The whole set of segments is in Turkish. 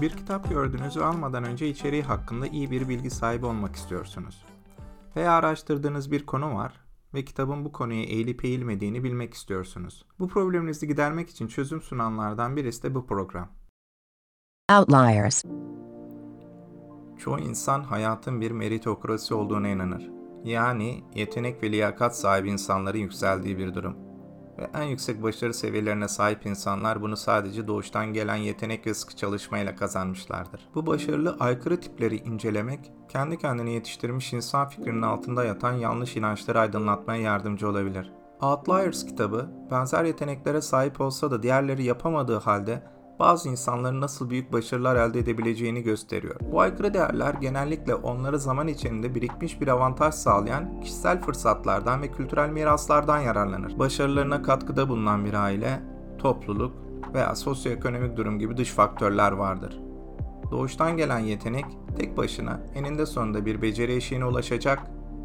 Bir kitap gördünüz ve almadan önce içeriği hakkında iyi bir bilgi sahibi olmak istiyorsunuz. Veya araştırdığınız bir konu var ve kitabın bu konuya eğilip eğilmediğini bilmek istiyorsunuz. Bu probleminizi gidermek için çözüm sunanlardan birisi de bu program. Outliers. Çoğu insan hayatın bir meritokrasi olduğuna inanır. Yani yetenek ve liyakat sahibi insanların yükseldiği bir durum. Ve en yüksek başarı seviyelerine sahip insanlar bunu sadece doğuştan gelen yetenek ve sıkı çalışmayla kazanmışlardır. Bu başarılı aykırı tipleri incelemek, kendi kendini yetiştirmiş insan fikrinin altında yatan yanlış inançları aydınlatmaya yardımcı olabilir. Outliers kitabı, benzer yeteneklere sahip olsa da diğerleri yapamadığı halde bazı insanların nasıl büyük başarılar elde edebileceğini gösteriyor. Bu aykırı değerler genellikle onları zaman içinde birikmiş bir avantaj sağlayan kişisel fırsatlardan ve kültürel miraslardan yararlanır. Başarılarına katkıda bulunan bir aile, topluluk veya sosyoekonomik durum gibi dış faktörler vardır. Doğuştan gelen yetenek tek başına eninde sonunda bir beceri eşiğine ulaşacak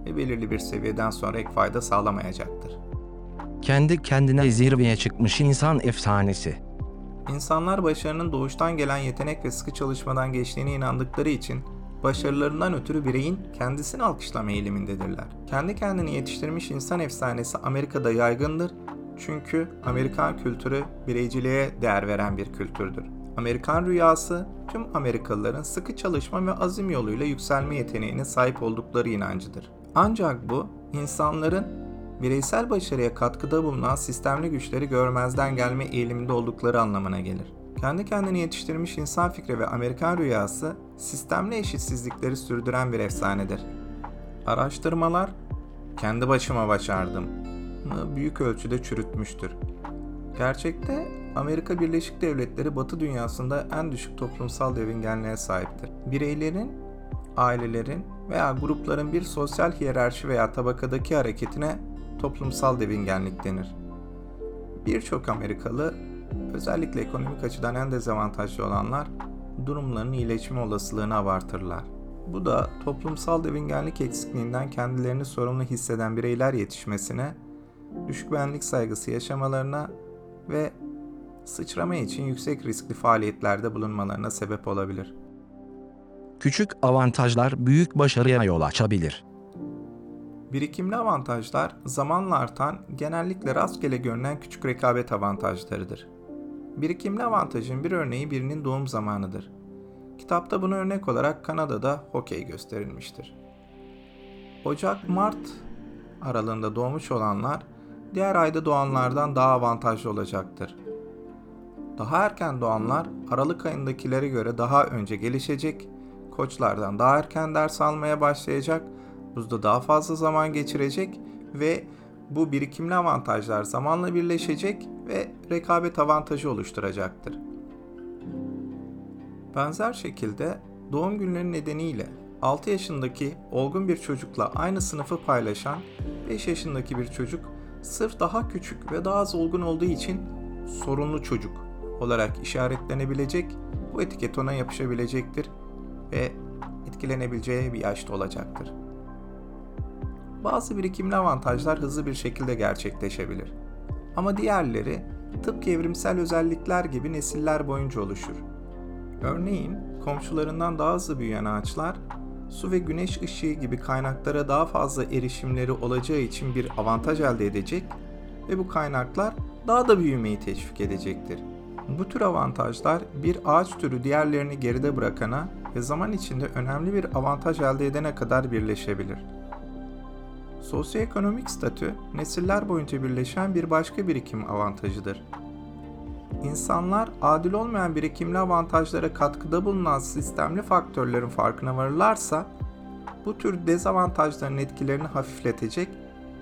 ve belirli bir seviyeden sonra ek fayda sağlamayacaktır. Kendi kendine zirveye çıkmış insan efsanesi. İnsanlar başarının doğuştan gelen yetenek ve sıkı çalışmadan geçtiğine inandıkları için başarılarından ötürü bireyin kendisini alkışlama eğilimindedirler. Kendi kendini yetiştirmiş insan efsanesi Amerika'da yaygındır çünkü Amerikan kültürü bireyciliğe değer veren bir kültürdür. Amerikan rüyası tüm Amerikalıların sıkı çalışma ve azim yoluyla yükselme yeteneğine sahip oldukları inancıdır. Ancak bu insanların bireysel başarıya katkıda bulunan sistemli güçleri görmezden gelme eğiliminde oldukları anlamına gelir. Kendi kendini yetiştirmiş insan fikri ve Amerikan rüyası sistemli eşitsizlikleri sürdüren bir efsanedir. Araştırmalar kendi başıma başardım büyük ölçüde çürütmüştür. Gerçekte Amerika Birleşik Devletleri Batı dünyasında en düşük toplumsal devingenliğe sahiptir. Bireylerin, ailelerin veya grupların bir sosyal hiyerarşi veya tabakadaki hareketine toplumsal devingenlik denir. Birçok Amerikalı, özellikle ekonomik açıdan en dezavantajlı olanlar, durumlarının iyileşme olasılığını abartırlar. Bu da toplumsal devingenlik eksikliğinden kendilerini sorumlu hisseden bireyler yetişmesine, düşük benlik saygısı yaşamalarına ve sıçrama için yüksek riskli faaliyetlerde bulunmalarına sebep olabilir. Küçük avantajlar büyük başarıya yol açabilir. Birikimli avantajlar zamanla artan, genellikle rastgele görünen küçük rekabet avantajlarıdır. Birikimli avantajın bir örneği birinin doğum zamanıdır. Kitapta bunu örnek olarak Kanada'da hokey gösterilmiştir. Ocak-Mart aralığında doğmuş olanlar diğer ayda doğanlardan daha avantajlı olacaktır. Daha erken doğanlar Aralık ayındakilere göre daha önce gelişecek, koçlardan daha erken ders almaya başlayacak buzda daha fazla zaman geçirecek ve bu birikimli avantajlar zamanla birleşecek ve rekabet avantajı oluşturacaktır. Benzer şekilde doğum günleri nedeniyle 6 yaşındaki olgun bir çocukla aynı sınıfı paylaşan 5 yaşındaki bir çocuk sırf daha küçük ve daha az olgun olduğu için sorunlu çocuk olarak işaretlenebilecek, bu etiket ona yapışabilecektir ve etkilenebileceği bir yaşta olacaktır. Bazı birikimli avantajlar hızlı bir şekilde gerçekleşebilir. Ama diğerleri tıpkı evrimsel özellikler gibi nesiller boyunca oluşur. Örneğin komşularından daha hızlı büyüyen ağaçlar su ve güneş ışığı gibi kaynaklara daha fazla erişimleri olacağı için bir avantaj elde edecek ve bu kaynaklar daha da büyümeyi teşvik edecektir. Bu tür avantajlar bir ağaç türü diğerlerini geride bırakana ve zaman içinde önemli bir avantaj elde edene kadar birleşebilir. Sosyoekonomik statü, nesiller boyunca birleşen bir başka birikim avantajıdır. İnsanlar adil olmayan birikimli avantajlara katkıda bulunan sistemli faktörlerin farkına varırlarsa, bu tür dezavantajların etkilerini hafifletecek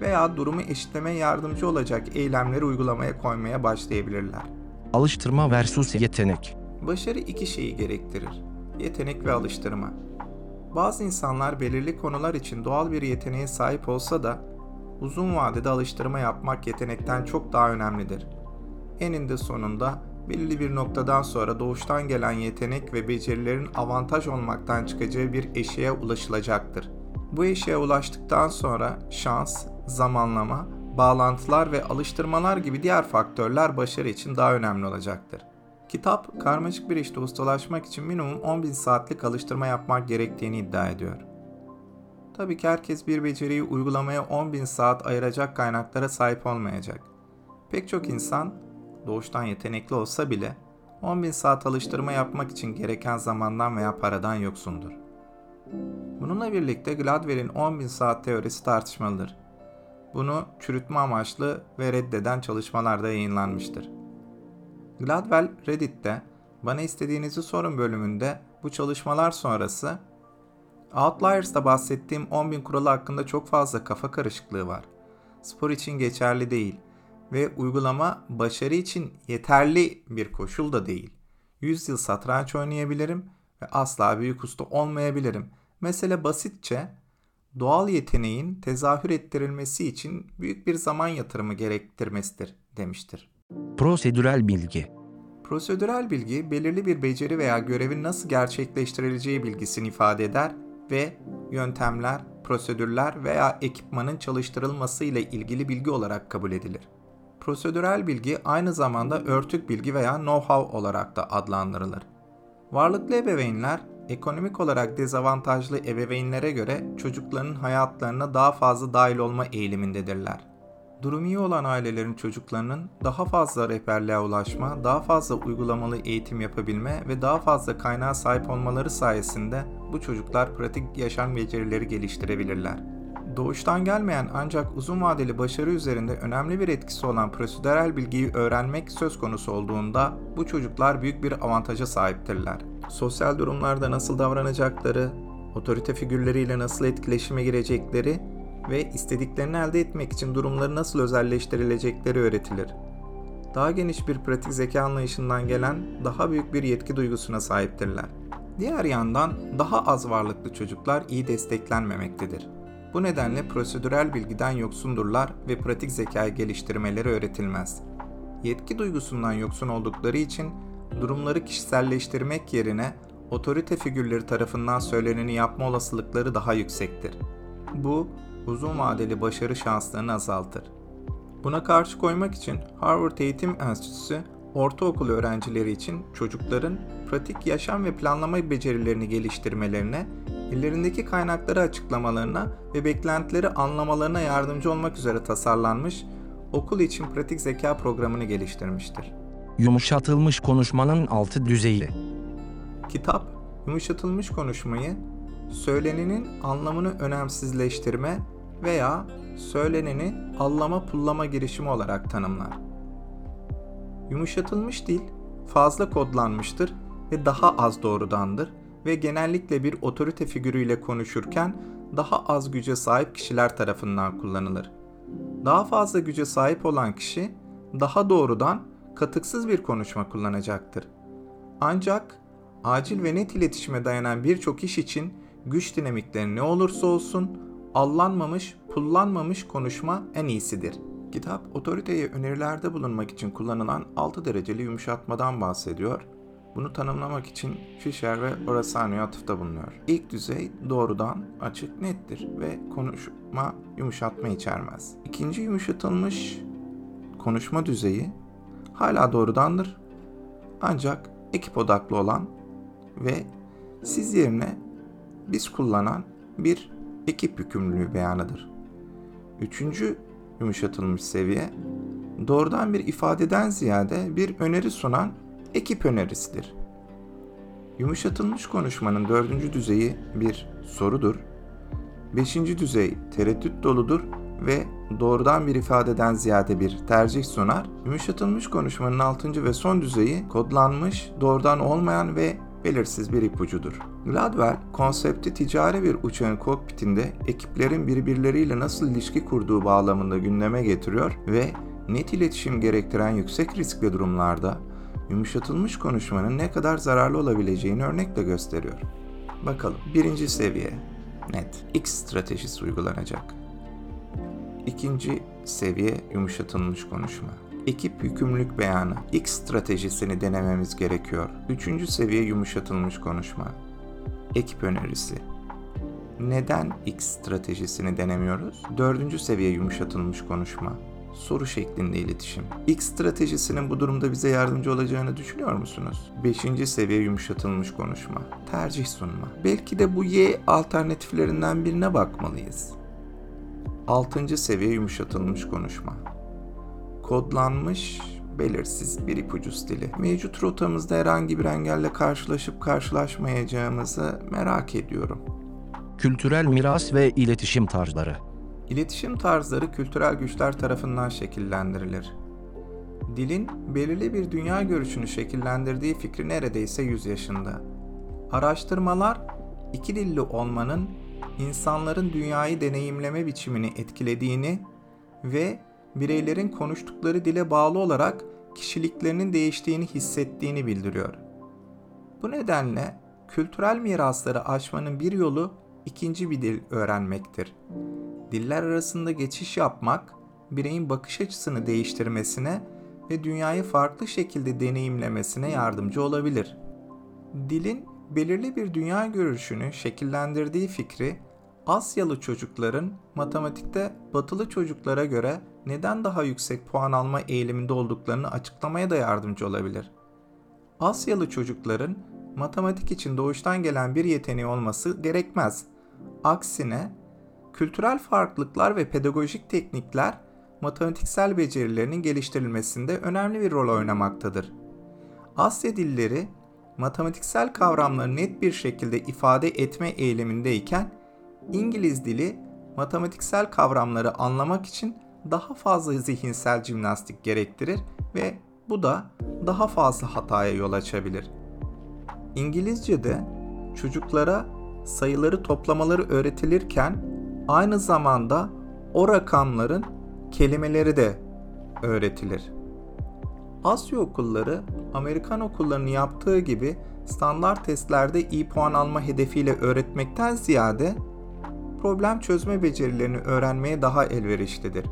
veya durumu eşitlemeye yardımcı olacak eylemleri uygulamaya koymaya başlayabilirler. Alıştırma versus yetenek. Başarı iki şeyi gerektirir. Yetenek ve alıştırma. Bazı insanlar belirli konular için doğal bir yeteneğe sahip olsa da uzun vadede alıştırma yapmak yetenekten çok daha önemlidir. Eninde sonunda belirli bir noktadan sonra doğuştan gelen yetenek ve becerilerin avantaj olmaktan çıkacağı bir eşiğe ulaşılacaktır. Bu eşiğe ulaştıktan sonra şans, zamanlama, bağlantılar ve alıştırmalar gibi diğer faktörler başarı için daha önemli olacaktır. Kitap, karmaşık bir işte ustalaşmak için minimum 10.000 saatlik alıştırma yapmak gerektiğini iddia ediyor. Tabii ki herkes bir beceriyi uygulamaya 10.000 saat ayıracak kaynaklara sahip olmayacak. Pek çok insan doğuştan yetenekli olsa bile 10.000 saat alıştırma yapmak için gereken zamandan veya paradan yoksundur. Bununla birlikte Gladwell'in 10.000 saat teorisi tartışmalıdır. Bunu çürütme amaçlı ve reddeden çalışmalarda yayınlanmıştır. Gladwell Reddit'te bana istediğinizi sorun bölümünde bu çalışmalar sonrası Outliers'da bahsettiğim 10.000 kuralı hakkında çok fazla kafa karışıklığı var. Spor için geçerli değil ve uygulama başarı için yeterli bir koşul da değil. 100 yıl satranç oynayabilirim ve asla büyük usta olmayabilirim. Mesele basitçe doğal yeteneğin tezahür ettirilmesi için büyük bir zaman yatırımı gerektirmesidir demiştir. Prosedürel bilgi. Prosedürel bilgi belirli bir beceri veya görevin nasıl gerçekleştirileceği bilgisini ifade eder ve yöntemler, prosedürler veya ekipmanın çalıştırılması ile ilgili bilgi olarak kabul edilir. Prosedürel bilgi aynı zamanda örtük bilgi veya know-how olarak da adlandırılır. Varlıklı ebeveynler ekonomik olarak dezavantajlı ebeveynlere göre çocuklarının hayatlarına daha fazla dahil olma eğilimindedirler. Durum iyi olan ailelerin çocuklarının daha fazla rehberliğe ulaşma, daha fazla uygulamalı eğitim yapabilme ve daha fazla kaynağa sahip olmaları sayesinde bu çocuklar pratik yaşam becerileri geliştirebilirler. Doğuştan gelmeyen ancak uzun vadeli başarı üzerinde önemli bir etkisi olan prosedürel bilgiyi öğrenmek söz konusu olduğunda bu çocuklar büyük bir avantaja sahiptirler. Sosyal durumlarda nasıl davranacakları, otorite figürleriyle nasıl etkileşime girecekleri ve istediklerini elde etmek için durumları nasıl özelleştirilecekleri öğretilir. Daha geniş bir pratik zeka anlayışından gelen daha büyük bir yetki duygusuna sahiptirler. Diğer yandan daha az varlıklı çocuklar iyi desteklenmemektedir. Bu nedenle prosedürel bilgiden yoksundurlar ve pratik zekayı geliştirmeleri öğretilmez. Yetki duygusundan yoksun oldukları için durumları kişiselleştirmek yerine otorite figürleri tarafından söyleneni yapma olasılıkları daha yüksektir. Bu uzun vadeli başarı şanslarını azaltır. Buna karşı koymak için Harvard Eğitim Enstitüsü ortaokul öğrencileri için çocukların pratik yaşam ve planlama becerilerini geliştirmelerine, ellerindeki kaynakları açıklamalarına ve beklentileri anlamalarına yardımcı olmak üzere tasarlanmış okul için pratik zeka programını geliştirmiştir. Yumuşatılmış konuşmanın altı düzeyi. Kitap, yumuşatılmış konuşmayı söylenenin anlamını önemsizleştirme veya söyleneni allama pullama girişimi olarak tanımlar. Yumuşatılmış dil fazla kodlanmıştır ve daha az doğrudandır ve genellikle bir otorite figürüyle konuşurken daha az güce sahip kişiler tarafından kullanılır. Daha fazla güce sahip olan kişi daha doğrudan katıksız bir konuşma kullanacaktır. Ancak acil ve net iletişime dayanan birçok iş için güç dinamikleri ne olursa olsun allanmamış, pullanmamış konuşma en iyisidir. Kitap otoriteye önerilerde bulunmak için kullanılan 6 dereceli yumuşatmadan bahsediyor. Bunu tanımlamak için Fisher ve Orasano'ya atıfta bulunuyor. İlk düzey doğrudan, açık, nettir ve konuşma yumuşatma içermez. İkinci yumuşatılmış konuşma düzeyi hala doğrudandır ancak ekip odaklı olan ve siz yerine biz kullanan bir ekip yükümlülüğü beyanıdır. Üçüncü yumuşatılmış seviye, doğrudan bir ifadeden ziyade bir öneri sunan ekip önerisidir. Yumuşatılmış konuşmanın dördüncü düzeyi bir sorudur. Beşinci düzey tereddüt doludur ve doğrudan bir ifadeden ziyade bir tercih sunar. Yumuşatılmış konuşmanın altıncı ve son düzeyi kodlanmış, doğrudan olmayan ve belirsiz bir ipucudur. Gladwell, konsepti ticari bir uçağın kokpitinde ekiplerin birbirleriyle nasıl ilişki kurduğu bağlamında gündeme getiriyor ve net iletişim gerektiren yüksek riskli durumlarda yumuşatılmış konuşmanın ne kadar zararlı olabileceğini örnekle gösteriyor. Bakalım. Birinci seviye net X stratejisi uygulanacak. İkinci seviye yumuşatılmış konuşma ekip yükümlülük beyanı, X stratejisini denememiz gerekiyor. Üçüncü seviye yumuşatılmış konuşma. Ekip önerisi. Neden X stratejisini denemiyoruz? Dördüncü seviye yumuşatılmış konuşma. soru şeklinde iletişim. X stratejisinin bu durumda bize yardımcı olacağını düşünüyor musunuz? 5. seviye yumuşatılmış konuşma. Tercih sunma. Belki de bu Y alternatiflerinden birine bakmalıyız. 6. seviye yumuşatılmış konuşma. Kodlanmış belirsiz bir ipucu stili. Mevcut rotamızda herhangi bir engelle karşılaşıp karşılaşmayacağımızı merak ediyorum. Kültürel miras ve iletişim tarzları. İletişim tarzları kültürel güçler tarafından şekillendirilir. Dilin belirli bir dünya görüşünü şekillendirdiği fikri neredeyse 100 yaşında. Araştırmalar iki dilli olmanın insanların dünyayı deneyimleme biçimini etkilediğini ve bireylerin konuştukları dile bağlı olarak kişiliklerinin değiştiğini hissettiğini bildiriyor. Bu nedenle kültürel mirasları aşmanın bir yolu ikinci bir dil öğrenmektir. Diller arasında geçiş yapmak, bireyin bakış açısını değiştirmesine ve dünyayı farklı şekilde deneyimlemesine yardımcı olabilir. Dilin belirli bir dünya görüşünü şekillendirdiği fikri Asyalı çocukların matematikte batılı çocuklara göre neden daha yüksek puan alma eğiliminde olduklarını açıklamaya da yardımcı olabilir. Asyalı çocukların matematik için doğuştan gelen bir yeteneği olması gerekmez. Aksine kültürel farklılıklar ve pedagojik teknikler matematiksel becerilerinin geliştirilmesinde önemli bir rol oynamaktadır. Asya dilleri matematiksel kavramları net bir şekilde ifade etme eğilimindeyken İngiliz dili matematiksel kavramları anlamak için daha fazla zihinsel jimnastik gerektirir ve bu da daha fazla hataya yol açabilir. İngilizce'de çocuklara sayıları toplamaları öğretilirken aynı zamanda o rakamların kelimeleri de öğretilir. Asya okulları Amerikan okullarının yaptığı gibi standart testlerde iyi puan alma hedefiyle öğretmekten ziyade problem çözme becerilerini öğrenmeye daha elverişlidir.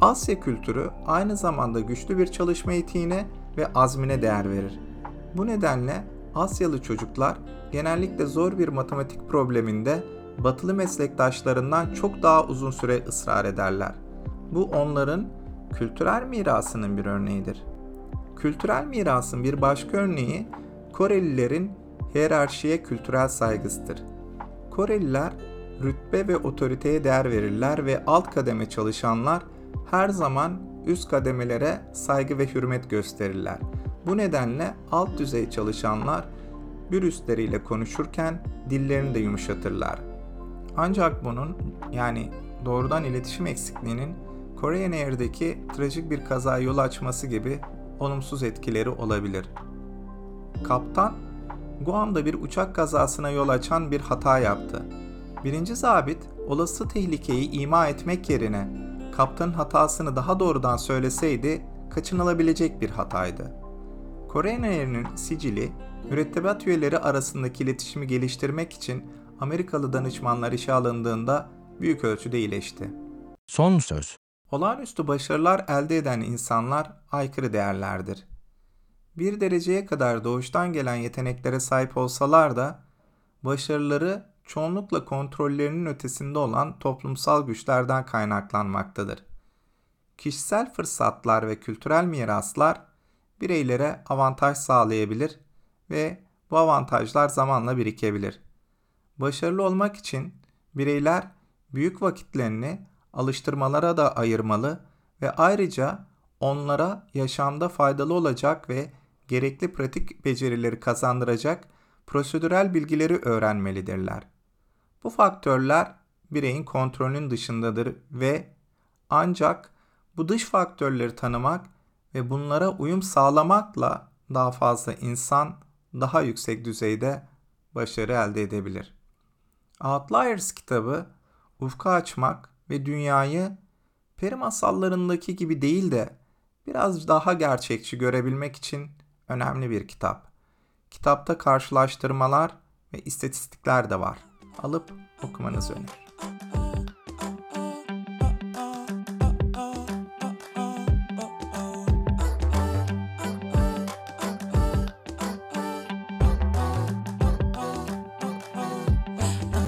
Asya kültürü aynı zamanda güçlü bir çalışma etiğine ve azmine değer verir. Bu nedenle Asyalı çocuklar genellikle zor bir matematik probleminde batılı meslektaşlarından çok daha uzun süre ısrar ederler. Bu onların kültürel mirasının bir örneğidir. Kültürel mirasın bir başka örneği Korelilerin hiyerarşiye kültürel saygısıdır. Koreliler rütbe ve otoriteye değer verirler ve alt kademe çalışanlar her zaman üst kademelere saygı ve hürmet gösterirler. Bu nedenle alt düzey çalışanlar bir üstleriyle konuşurken dillerini de yumuşatırlar. Ancak bunun yani doğrudan iletişim eksikliğinin Korean Air'deki trajik bir kaza yol açması gibi olumsuz etkileri olabilir. Kaptan, Guam'da bir uçak kazasına yol açan bir hata yaptı. Birinci zabit, olası tehlikeyi ima etmek yerine kaptanın hatasını daha doğrudan söyleseydi kaçınılabilecek bir hataydı. Air'in sicili, mürettebat üyeleri arasındaki iletişimi geliştirmek için Amerikalı danışmanlar işe alındığında büyük ölçüde iyileşti. Son söz. Olağanüstü başarılar elde eden insanlar aykırı değerlerdir. Bir dereceye kadar doğuştan gelen yeteneklere sahip olsalar da başarıları çoğunlukla kontrollerinin ötesinde olan toplumsal güçlerden kaynaklanmaktadır. Kişisel fırsatlar ve kültürel miraslar bireylere avantaj sağlayabilir ve bu avantajlar zamanla birikebilir. Başarılı olmak için bireyler büyük vakitlerini alıştırmalara da ayırmalı ve ayrıca onlara yaşamda faydalı olacak ve gerekli pratik becerileri kazandıracak prosedürel bilgileri öğrenmelidirler. Bu faktörler bireyin kontrolünün dışındadır ve ancak bu dış faktörleri tanımak ve bunlara uyum sağlamakla daha fazla insan daha yüksek düzeyde başarı elde edebilir. Outliers kitabı ufka açmak ve dünyayı peri masallarındaki gibi değil de biraz daha gerçekçi görebilmek için önemli bir kitap. Kitapta karşılaştırmalar ve istatistikler de var. Alıp okumanızı öneririm.